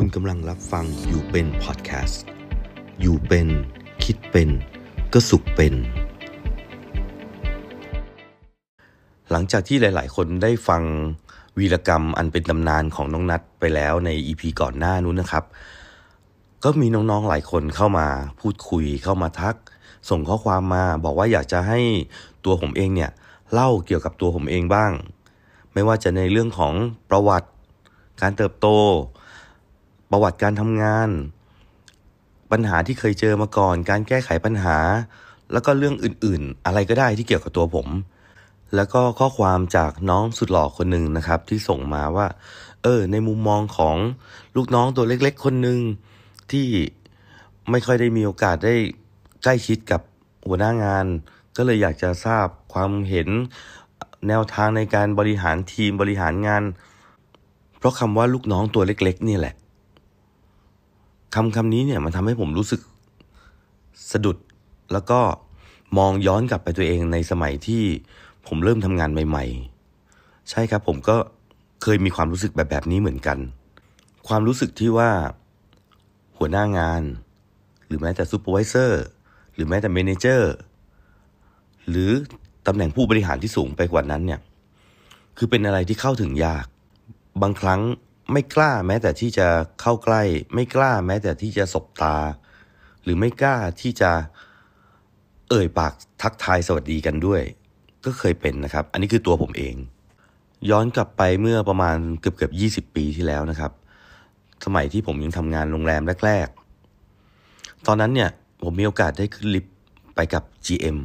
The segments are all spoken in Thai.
คุณกำลังรับฟังอยู่เป็นพอดแคสต์ อยู่เป็น คิดเป็น ก็สุขเป็น หลังจากที่หลาย ๆ คนได้ฟังวีรกรรมอันเป็นตำนานของน้องนัดไปแล้วใน EP ก่อนหน้านู้นนะครับ ก็มีน้อง ๆ หลายคนเข้ามาพูดคุยเข้ามาทัก ส่งข้อความมาบอกว่าอยากจะให้ตัวผมเองเนี่ย เล่าเกี่ยวกับตัวผมเองบ้าง ไม่ว่าจะในเรื่องของประวัติ การเติบโต ประวัติการทำงาน ปัญหาที่เคยเจอมาก่อน การแก้ไขปัญหา แล้วก็เรื่องอื่นๆ อะไรก็ได้ที่เกี่ยวกับตัวผม แล้วก็ข้อความจากน้องสุดหล่อคนหนึ่งนะครับ ที่ส่งมาว่า เออ ในมุมมองของลูกน้องตัวเล็ก ๆ คนหนึ่งที่ไม่ค่อยได้มีโอกาสได้ใกล้ชิดกับหัวหน้างาน ก็เลยอยากจะทราบความเห็นแนวทางในการบริหารทีมบริหารงาน เพราะคำว่าลูกน้องตัวเล็ก ๆ นี่แหละ คำคำนี้เนี่ยมันทำให้ผมรู้สึกสะดุด แล้วก็มองย้อนกลับไปตัวเองในสมัยที่ผมเริ่มทำงานใหม่ ๆ ใช่ครับผมก็เคยมีความรู้สึกแบบแบบนี้เหมือนกัน ความรู้สึกที่ว่าหัวหน้างาน หรือแม้แต่ supervisor หรือแม้แต่ manager หรือตำแหน่งผู้บริหารที่สูงไปกว่านั้นเนี่ย คือเป็นอะไรที่เข้าถึงยาก บางครั้ง ไม่กล้าแม้แต่ที่จะเข้าใกล้ ไม่กล้าแม้แต่ที่จะสบตา หรือไม่กล้าที่จะเอ่ยปากทักทายสวัสดีกันด้วย ก็เคยเป็นนะครับ อันนี้คือตัวผมเอง ย้อนกลับไปเมื่อประมาณเกือบเกือบยีปีที่แล้วนะครับ สมัยที่ผมยังทำงานโรงแรมแรกๆ ตอนนั้นเนี่ยผมมีโอกาสได้ขึ้นลิฟต์ไปกับ GM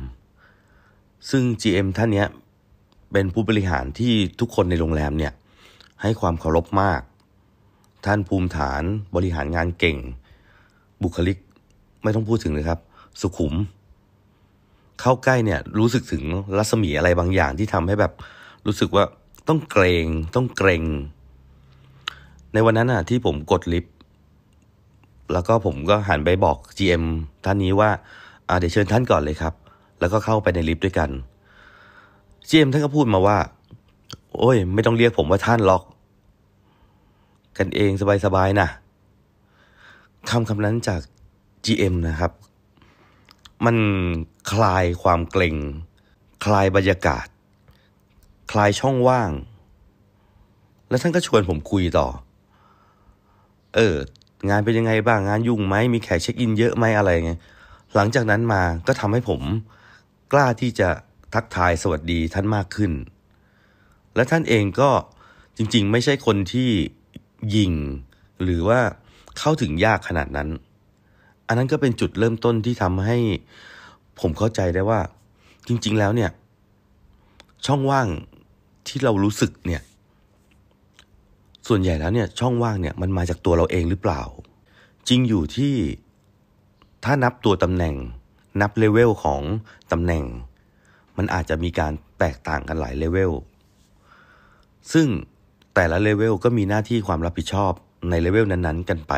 ซึ่ง GM ท่านเนี้ยเป็นผู้บริหารที่ทุกคนในโรงแรมเนี่ยให้ความเคารพมาก ท่านภูมิฐานบริหารงานเก่ง บุคลิกไม่ต้องพูดถึงเลยครับ สุขุม เข้าใกล้เนี่ย รู้สึกถึงรัศมีอะไรบางอย่างที่ทำให้แบบ รู้สึกว่าต้องเกรงต้องเกรง ในวันนั้นอะ ที่ผมกดลิฟต์แล้วก็ผมก็หันไปบอก GM ท่านนี้ว่าเดี๋ยวเชิญท่านก่อนเลยครับ แล้วก็เข้าไปในลิฟต์ด้วยกัน GM ท่านก็พูดมาว่า โอ้ย ไม่ต้องเรียกผมว่าท่านหรอก กันเองสบายๆนะคำคำนั้นจาก GM นะครับ มันคลายความเกรงคลายบรรยากาศ คลายช่องว่าง แล้วท่านก็ชวนผมคุยต่อ เออ งานเป็นยังไงบ้างงานยุ่งไหมมีแขกเช็คอินเยอะไหมอะไรไงหลังจากนั้นมาก็ทำให้ผมกล้าที่จะทักทายสวัสดีท่านมากขึ้น และท่านเองก็จริง ๆ ไม่ใช่คนที่ ยิง หรือว่าเข้าถึงยากขนาดนั้น อันนั้นก็เป็นจุดเริ่มต้นที่ทำให้ผมเข้าใจได้ว่า จริง ๆ แล้วเนี่ย ช่องว่างที่เรารู้สึกเนี่ย ส่วนใหญ่แล้วเนี่ย ช่องว่างเนี่ยมันมาจากตัวเราเองหรือเปล่า จริงอยู่ที่ถ้านับตัวตำแหน่ง นับเลเวลของตำแหน่ง มันอาจจะมีการแตกต่างกันหลายเลเวลซึ่ง แต่ละเลเวลก็มีหน้าที่ความรับผิดชอบในเลเวลนั้นๆ กันไป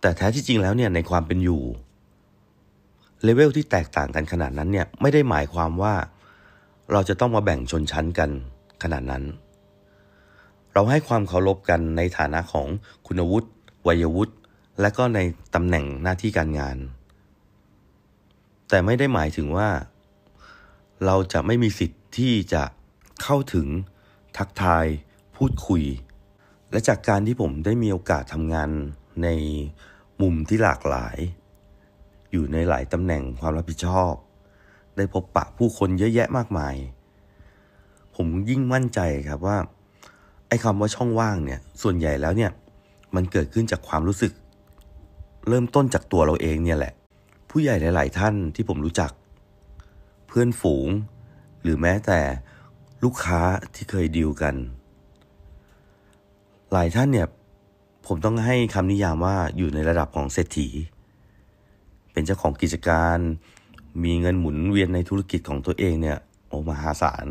แต่แท้ที่จริงแล้วเนี่ยในความเป็นอยู่เลเวลที่แตกต่างกันขนาดนั้นเนี่ยไม่ได้หมายความว่า เราจะต้องมาแบ่งชนชั้นกันขนาดนั้น เราให้ความเคารพกันในฐานะของคุณวุฒิวัยวุฒิและก็ในตำแหน่งหน้าที่การงาน แต่ไม่ได้หมายถึงว่า เราจะไม่มีสิทธิ์ที่จะเข้าถึง ทักทาย พูดคุย และจากการที่ผมได้มีโอกาสทำงานในมุมที่หลากหลาย อยู่ในหลายตำแหน่งความรับผิดชอบ ได้พบปะผู้คนเยอะแยะมากมาย ผมยิ่งมั่นใจครับว่า ไอ้คำว่าช่องว่างเนี่ย ส่วนใหญ่แล้วเนี่ย มันเกิดขึ้นจากความรู้สึก เริ่มต้นจากตัวเราเองเนี่ยแหละ ผู้ใหญ่หลาย ๆ ท่านที่ผมรู้จัก เพื่อนฝูง หรือแม้แต่ ลูกค้าที่เคยดีลกัน หลายท่านเนี่ย ผมต้องให้คำนิยามว่าอยู่ในระดับของเศรษฐี เป็นเจ้าของกิจการ มีเงินหมุนเวียนในธุรกิจของตัวเองเนี่ยโอมหาศาล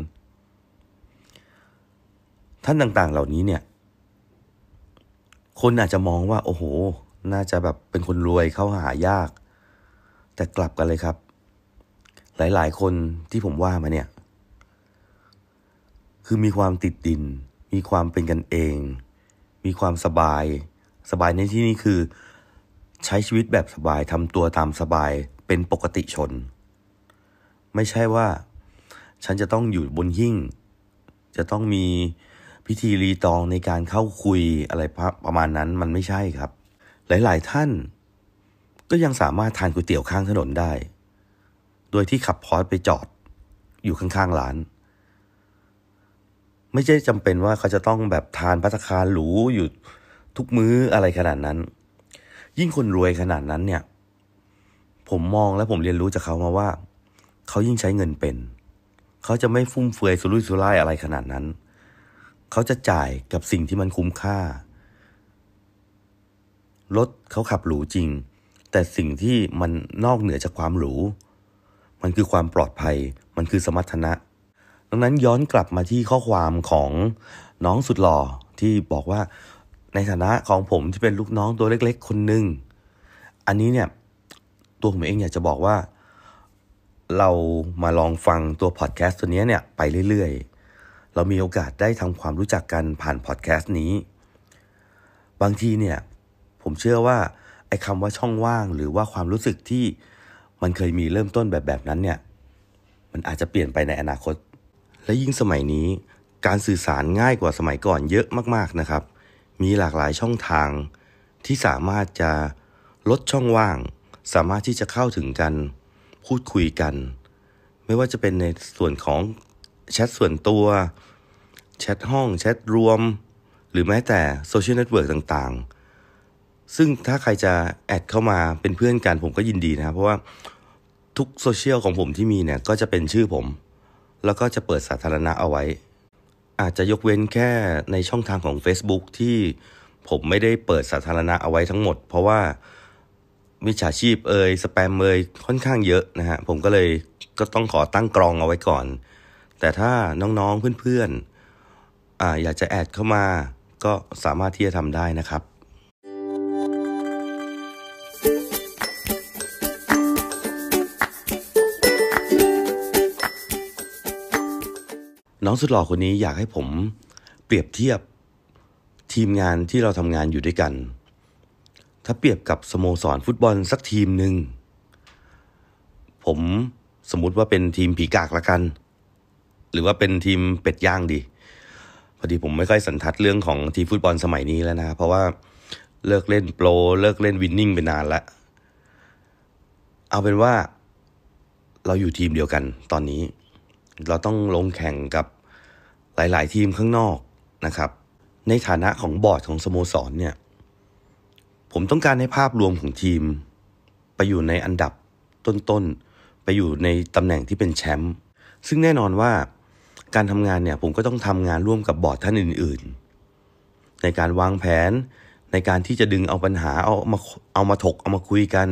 ท่านต่างๆเหล่านี้เนี่ย คนอาจจะมองว่า โอ้โห น่าจะแบบเป็นคนรวยเข้าหายาก แต่กลับกันเลยครับ หลายๆ คนที่ผมว่ามาเนี่ย คือมีความติดดิน มีความเป็นกันเอง มีความสบาย สบายในที่นี้คือ ใช้ชีวิตแบบสบายทำตัวตามสบายเป็นปกติชน ไม่ใช่ว่า ฉันจะต้องอยู่บนหิ้งจะต้องมีพิธีรีตองในการเข้าคุยอะไรประมาณนั้นมันไม่ใช่ครับ หลาย ๆ ท่าน ก็ยังสามารถทานก๋วยเตี๋ยวข้างถนนได้ โดยที่ขับพอร์ตไปจอดอยู่ข้าง ๆ ร้าน ไม่ใช่จำเป็นว่าเขาจะต้องแบบทานพัตคารหรูอยู่ทุกมื้ออะไรขนาดนั้น ยิ่งคนรวยขนาดนั้นเนี่ย ผมมองและผมเรียนรู้จากเขามาว่า เขายิ่งใช้เงินเป็น เขาจะไม่ฟุ่มเฟือยสุรุ่ยสุร่ายอะไรขนาดนั้น เขาจะจ่ายกับสิ่งที่มันคุ้มค่ารถเขาขับหรูจริง แต่สิ่งที่มันนอกเหนือจากความหรู มันคือความปลอดภัย มันคือสมรรถนะ ดังนั้นย้อนกลับมาที่ข้อความของน้องสุดหล่อที่บอกว่าในฐานะของผมที่เป็นลูกน้องตัวเล็ก ๆ คนหนึ่งอันนี้เนี่ยตัวผมเองอยากจะบอกว่า เรามาลองฟังตัวพอดแคสต์ตัวนี้เนี่ยไปเรื่อยๆ เรามีโอกาสได้ทำความรู้จักกันผ่านพอดแคสต์นี้ บางทีเนี่ย ผมเชื่อว่าไอ้คำว่าช่องว่างหรือว่าความรู้สึกที่มันเคยมีเริ่มต้นแบบแบบนั้นเนี่ย มันอาจจะเปลี่ยนไปในอนาคต และยิ่งสมัยนี้การสื่อสารง่ายกว่าสมัยก่อนเยอะมากๆนะครับ มีหลากหลายช่องทาง ที่สามารถจะลดช่องว่าง สามารถที่จะเข้าถึงกัน พูดคุยกัน ไม่ว่าจะเป็นในส่วนของแชทส่วนตัว แชทห้องแชทรวม หรือแม้แต่โซเชียลเน็ตเวิร์กต่างๆ ซึ่งถ้าใครจะแอดเข้ามาเป็นเพื่อนกันผมก็ยินดีนะครับ เพราะว่าทุกโซเชียลของผมที่มีเนี่ยก็จะเป็นชื่อผม แล้วก็จะเปิดสาธารณะเอาไว้ อาจจะยกเว้นแค่ในช่องทางของ Facebook ที่ผมไม่ได้เปิดสาธารณะเอาไว้ทั้งหมด เพราะว่ามิจฉาชีพเอ่ยสแปมเอ่ยค่อนข้างเยอะนะฮะผมก็เลยก็ต้องขอตั้งกรองเอาไว้ก่อน แต่ถ้าน้องๆเพื่อนๆอ่าอยากจะแอดเข้ามาก็สามารถที่จะทำได้นะครับ น้องสุดหล่อคนนี้อยากให้ผมเปรียบเทียบทีมงานที่เราทำงานอยู่ด้วยกัน ถ้าเปรียบกับสโมสรฟุตบอลสักทีมหนึ่ง ผมสมมุติว่าเป็นทีมผีกากละกัน หรือว่าเป็นทีมเป็ดย่างดีพอดีผมไม่ค่อยสันทัดเรื่องของทีมฟุตบอลสมัยนี้แล้วนะ เพราะว่าเลิกเล่นโปรเลิกเล่นวินนิ่งไปนานล้วเอาเป็นว่าเราอยู่ทีมเดียวกันตอนนี้ เราต้องลงแข่งกับ หลาย ๆ ทีมข้างนอกนะครับ ในฐานะของบอร์ดของสโมสรเนี่ย ผมต้องการให้ภาพรวมของทีม ไปอยู่ในอันดับต้น ๆ ไปอยู่ในตำแหน่งที่เป็นแชมป์ซึ่งแน่นอนว่าการทำงานเนี่ยผมก็ต้องทำงานร่วมกับบอร์ดท่านอื่น ๆ ในการวางแผนในการที่จะดึงเอาปัญหาเอามาเอามาถกเอามาคุยกัน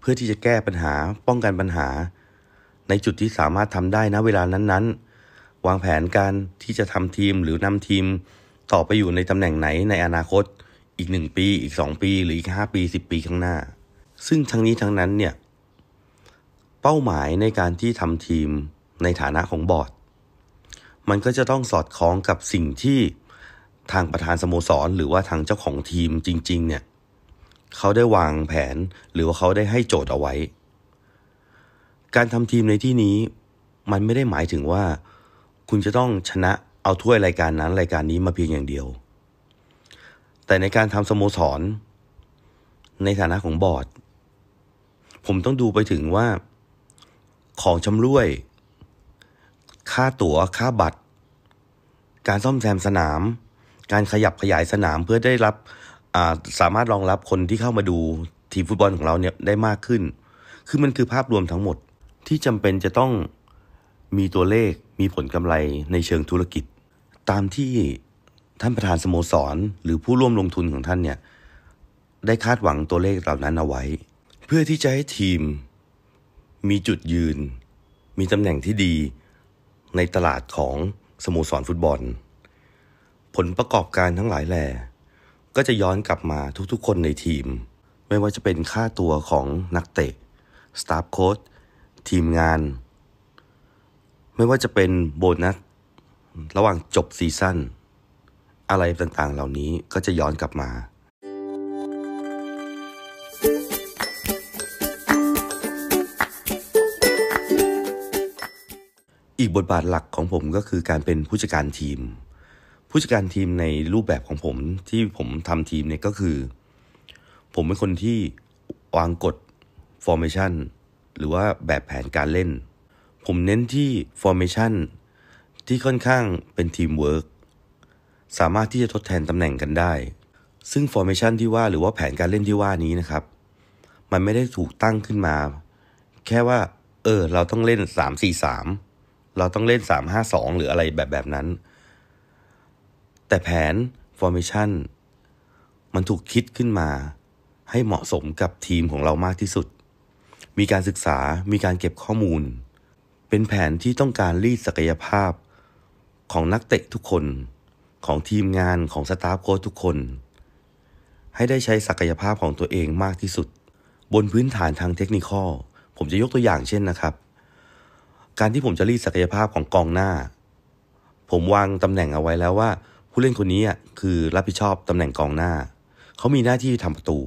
เพื่อที่จะแก้ปัญหาป้องกันปัญหา ในจุดที่สามารถทำได้นะเวลานั้นๆ วางแผนการที่จะทำทีมหรือนำทีม ต่อไปอยู่ในตำแหน่งไหนในอนาคต อีกหนึ่งปี อีกสองปี หรืออีกห้าปีสิบปีข้างหน้า ซึ่งทั้งนี้ทั้งนั้นเนี่ย เป้าหมายในการที่ทำทีมในฐานะของบอร์ด มันก็จะต้องสอดคล้องกับสิ่งที่ทางประธานสโมสร หรือว่าทางเจ้าของทีมจริง ๆ เนี่ยเขาได้วางแผนหรือว่าเขาได้ให้โจทย์เอาไว้ การทำทีมในที่นี้มันไม่ได้หมายถึงว่า คุณจะต้องชนะเอาถ้วยรายการนั้นรายการนี้มาเพียงอย่างเดียว แต่ในการทำสโมสร ในฐานะของบอร์ด ผมต้องดูไปถึงว่าของชำร่วย ค่าตัว๋ว ค่าบัตร การซ่อมแซมสนาม การขยับขยายสนามเพื่อได้รับสามารถรองรับคนที่เข้ามาดูทีมฟุตบอลของเราเนี่ยได้มากขึ้น คือมันคือภาพรวมทั้งหมดที่จำเป็นจะต้องมีตัวเลข มีผลกำไรในเชิงธุรกิจ ตามที่ท่านประธานสโมสร หรือผู้ร่วมลงทุนของท่านเนี่ยได้คาดหวังตัวเลขเหล่านั้นเอาไว้ เพื่อที่จะให้ทีม มีจุดยืน มีตำแหน่งที่ดีในตลาดของสโมสรฟุตบอล ผลประกอบการทั้งหลายแหล่ก็จะย้อนกลับมาทุกๆ คนในทีม ไม่ว่าจะเป็นค่าตัวของนักเตะ สตาฟโค้ชทีมงาน ไม่ว่าจะเป็นโบนัส ระหว่างจบซีซั่นอะไรต่างๆ เหล่านี้ก็จะย้อนกลับมาอีกบทบาทหลักของผมก็คือการเป็นผู้จัดการทีม ผู้จัดการทีมในรูปแบบของผมที่ผมทำทีมเนี่ยก็คือ ผมเป็นคนที่วางกฎ formation หรือว่าแบบแผนการเล่น ผมเน้นที่ formation ที่ค่อนข้างเป็นทีมเวิร์กสามารถที่จะทดแทนตำแหน่งกันได้ ซึ่ง formation ที่ว่าหรือว่าแผนการเล่นที่ว่านี้นะครับ มันไม่ได้ถูกตั้งขึ้นมา แค่ว่า เออ เราต้องเล่น 3 4 3 เราต้องเล่น 3 5 2 หรืออะไรแบบแบบนั้น แต่แผน formation มันถูกคิดขึ้นมาให้เหมาะสมกับทีมของเรามากที่สุด มีการศึกษา มีการเก็บข้อมูล เป็นแผนที่ต้องการรีดศักยภาพของนักเตะทุกคนของทีมงานของสตาฟโค้ชทุกคน ให้ได้ใช้ศักยภาพของตัวเองมากที่สุด บนพื้นฐานทางเทคนิคผมจะยกตัวอย่างเช่นนะครับ การที่ผมจะรีดศักยภาพของกองหน้า ผมวางตำแหน่งเอาไว้แล้วว่า ผู้เล่นคนนี้คือรับผิดชอบตำแหน่งกองหน้า เขามีหน้าที่ทำประตู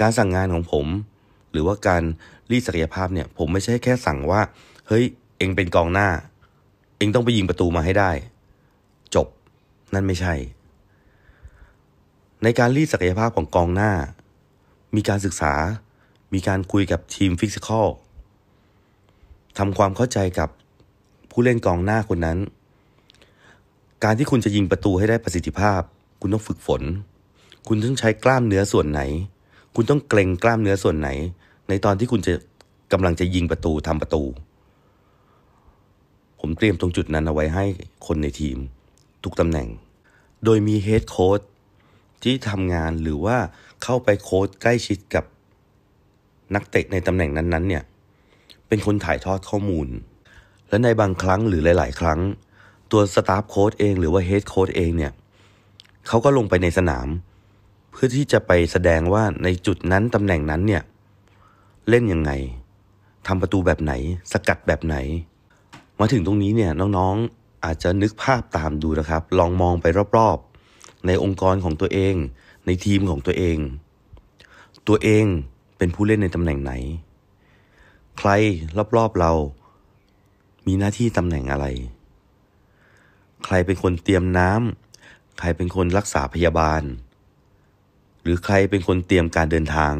การสั่งงานของผม รือว่าการรีดศักยภาพเนี่ยผมไม่ใช่แค่สั่งว่า เฮ้ย เองเป็นกองหน้า เองต้องไปยิงประตูมาให้ได้ จบนั่นไม่ใช่ ในการรีดศักยภาพของกองหน้า มีการศึกษา มีการคุยกับทีมฟิสิกอลทำความเข้าใจกับผู้เล่นกองหน้าคนนั้น การที่คุณจะยิงประตูให้ได้ประสิทธิภาพ คุณต้องฝึกฝน คุณต้องใช้กล้ามเนื้อส่วนไหน คุณต้องเกรงกล้ามเนื้อส่วนไหน ในตอนที่คุณจะกำลังจะยิงประตูทำประตู ผมเตรียมตรงจุดนั้นเอาไว้ให้คนในทีม ทุกตำแหน่ง โดยมี head coach ที่ทำงานหรือว่าเข้าไปโค้ชใกล้ชิดกับนักเตะในตำแหน่งนั้นๆ เนี่ย เป็นคนถ่ายทอดข้อมูล และในบางครั้งหรือหลาย ๆ ครั้ง ตัว staff coach เองหรือว่า head coach เองเนี่ยเขาก็ลงไปในสนาม เพื่อที่จะไปแสดงว่าในจุดนั้นตำแหน่งนั้นเนี่ยเเล่นยังไงทำประตูแบบไหน สกัดแบบไหน มาถึงตรงนี้เนี่ยน้องๆอาจจะนึกภาพตามดูนะครับ ลองมองไปรอบๆ ในองค์กรของตัวเอง ในทีมของตัวเอง ตัวเองเป็นผู้เล่นในตำแหน่งไหน ใครรอบๆเรา มีหน้าที่ตำแหน่งอะไร ใครเป็นคนเตรียมน้ำใครเป็นคนรักษาพยาบาล หรือใครเป็นคนเตรียมการเดินทาง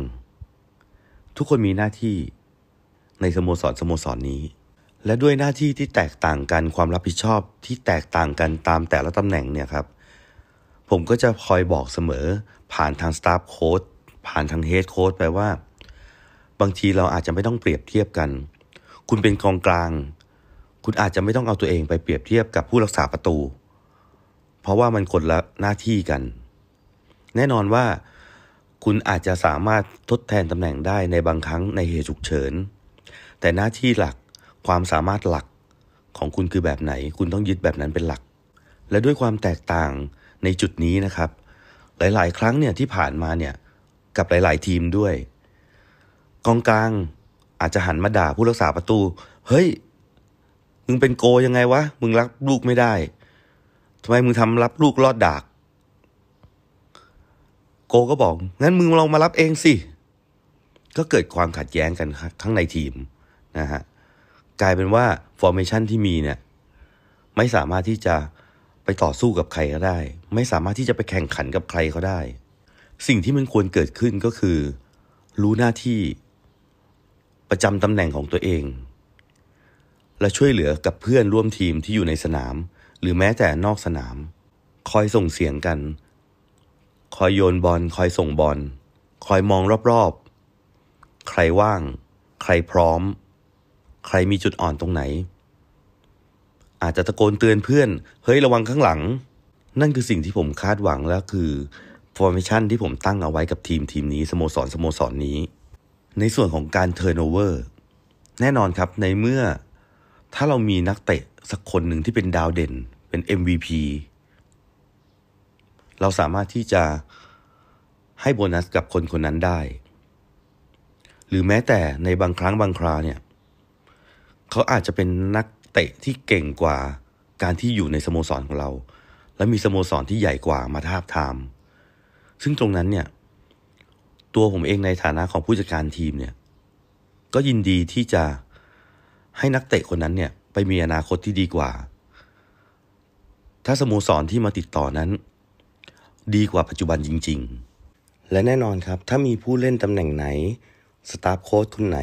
ทุกคนมีหน้าที่ในสโมสรสโมสรนนี้ และด้วยหน้าที่ที่แตกต่างกันความรับผิดชอบที่แตกต่างกันตามแต่ละตำแหน่งเนี่ยครับผมก็จะคอยบอกเสมอผ่านทางสตาฟโค้ดผ่านทางเฮดโค้ดไปว่า บางทีเราอาจจะไม่ต้องเปรียบเทียบกัน คุณเป็นกองกลาง คุณอาจจะไม่ต้องเอาตัวเองไปเปรียบเทียบกับผู้รักษาประตู เพราะว่ามันคนละหน้าที่กัน แน่นอนว่า คุณอาจจะสามารถทดแทนตำแหน่งได้ในบางครั้งในเหตุฉุกเฉิน แต่หน้าที่หลักความสามารถหลักของคุณคือแบบไหน คุณต้องยึดแบบนั้นเป็นหลัก และด้วยความแตกต่างในจุดนี้นะครับ หลาย ๆ ครั้งเนี่ยที่ผ่านมาเนี่ยกับหลาย ๆ ทีมด้วย กองกลางอาจจะหันมาด่าผู้รักษาประตู เฮ้ย มึงเป็นโกยังไงวะ มึงรับลูกไม่ได้ทำไมมึงทำรับลูกรอดดาก โกก็บอก งั้นมึงลองมารับเองสิ ก็เกิดความขัดแย้งกันทั้งในทีมนะฮะกลายเป็นว่าฟอร์เมชันที่มีเนี่ย ไม่สามารถที่จะไปต่อสู้กับใครก็ได้ ไม่สามารถที่จะไปแข่งขันกับใครเขาได้ สิ่งที่มันควรเกิดขึ้นก็คือ รู้หน้าที่ประจำตำแหน่งของตัวเอง และช่วยเหลือกับเพื่อนร่วมทีมที่อยู่ในสนาม หรือแม้แต่นอกสนาม คอยส่งเสียงกัน คอยโยนบอลคอยส่งบอลคอยมองรอบๆ ใครว่าง ใครพร้อม ใครมีจุดอ่อนตรงไหน อาจจะตะโกนเตือนเพื่อน เฮ้ยระวังข้างหลัง นั่นคือสิ่งที่ผมคาดหวังแล้วคือ formation ที่ผมตั้งเอาไว้กับทีมทีมนี้สโมสรสโมสรนี้ ในส่วนของการ turnover แน่นอนครับในเมื่อ ถ้าเรามีนักเตะสักคนหนึ่งที่เป็นดาวเด่นเป็น MVP เราสามารถที่จะให้โบนัสกับคนคนนั้นได้ หรือแม้แต่ในบางครั้งบางคราเนี่ยเขาอาจจะเป็นนักเตะที่เก่งกว่าการที่อยู่ในสโมสรของเรา และมีสโมสรที่ใหญ่กว่ามาทาบทาม ซึ่งตรงนั้นเนี่ย ตัวผมเองในฐานะของผู้จัดการทีมเนี่ย ก็ยินดีที่จะให้นักเตะคนนั้นเนี่ย ไปมีอนาคตที่ดีกว่า ถ้าสโมสรที่มาติดต่อนั้น ดีกว่าปัจจุบันจริง ๆ และแน่นอนครับ ถ้ามีผู้เล่นตำแหน่งไหนสตาฟโค้ชคนไหน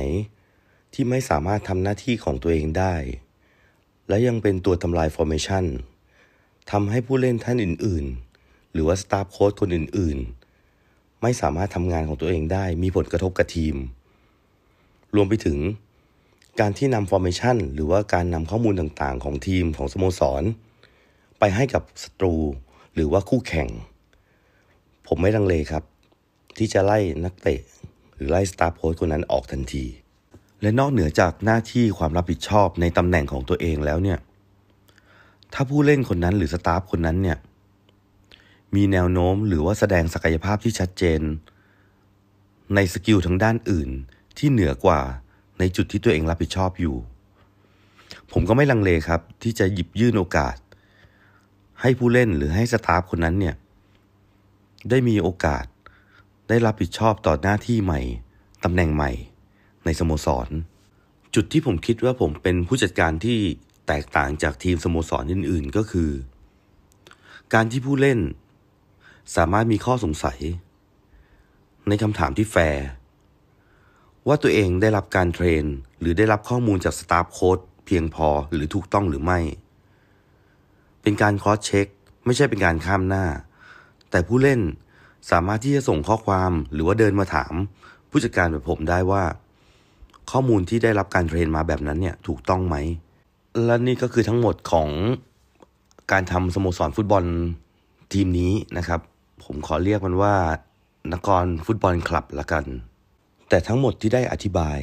ที่ไม่สามารถทำหน้าที่ของตัวเองได้ และยังเป็นตัวทำลายฟอร์เมชันทำให้ผู้เล่นท่านอื่น ๆ หรือว่า staff coach คนอื่น ๆ ไม่สามารถทำงานของตัวเองได้ มีผลกระทบกับทีม รวมไปถึง การที่นำ formation หรือว่าการนำข้อมูลต่าง ๆ ของทีมของสโมสร ไปให้กับศัตรู หรือว่าคู่แข่ง ผมไม่ลังเลครับ ที่จะไล่นักเตะ หรือไล่ staff coach คนนั้นออกทันที และนอกเหนือจากหน้าที่ความรับผิดชอบในตำแหน่งของตัวเองแล้วเนี่ย ถ้าผู้เล่นคนนั้นหรือสตาฟคนนั้นเนี่ย มีแนวโน้มหรือว่าแสดงศักยภาพที่ชัดเจน ในสกิลทางด้านอื่นที่เหนือกว่าในจุดที่ตัวเองรับผิดชอบอยู่ ผมก็ไม่ลังเลครับ ที่จะหยิบยื่นโอกาส ให้ผู้เล่นหรือให้สตาฟคนนั้นเนี่ย ได้มีโอกาส ได้รับผิดชอบต่อหน้าที่ใหม่ตำแหน่งใหม่ ในสโมสร จุดที่ผมคิดว่าผมเป็นผู้จัดการที่แตกต่างจากทีมสโมสรอื่น ๆ ก็คือ การที่ผู้เล่น สามารถมีข้อสงสัย ในคำถามที่แฟร์ว่าตัวเองได้รับการ train หรือได้รับข้อมูลจาก staff coach เพียงพอหรือถูกต้องหรือไม่ เป็นการ cross-check ไม่ใช่เป็นการข้ามหน้า แต่ผู้เล่นสามารถที่จะส่งข้อความหรือว่าเดินมาถาม ผู้จัดการแบบผมได้ว่า ข้อมูลที่ได้รับการเทรนมาแบบนั้นเนี่ยถูกต้องไหม และนี่ก็คือทั้งหมดของการทำสโมสรฟุตบอลทีมนี้นะครับ ผมขอเรียกมันว่านกรฟุตบอลคลับละกัน แต่ทั้งหมดที่ได้อธิบาย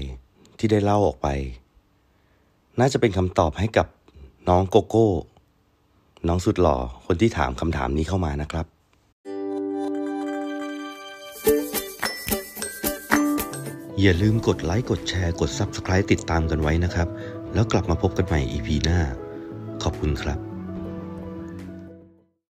ที่ได้เล่าออกไป น่าจะเป็นคำตอบให้กับน้องโกโก้ น้องสุดหล่อคนที่ถามคำถามนี้เข้ามานะครับ อย่าลืมกดไลค์กดแชร์กด Subscribe ติดตามกันไว้นะครับ แล้วกลับมาพบกันใหม่ EP หน้า ขอบคุณครับ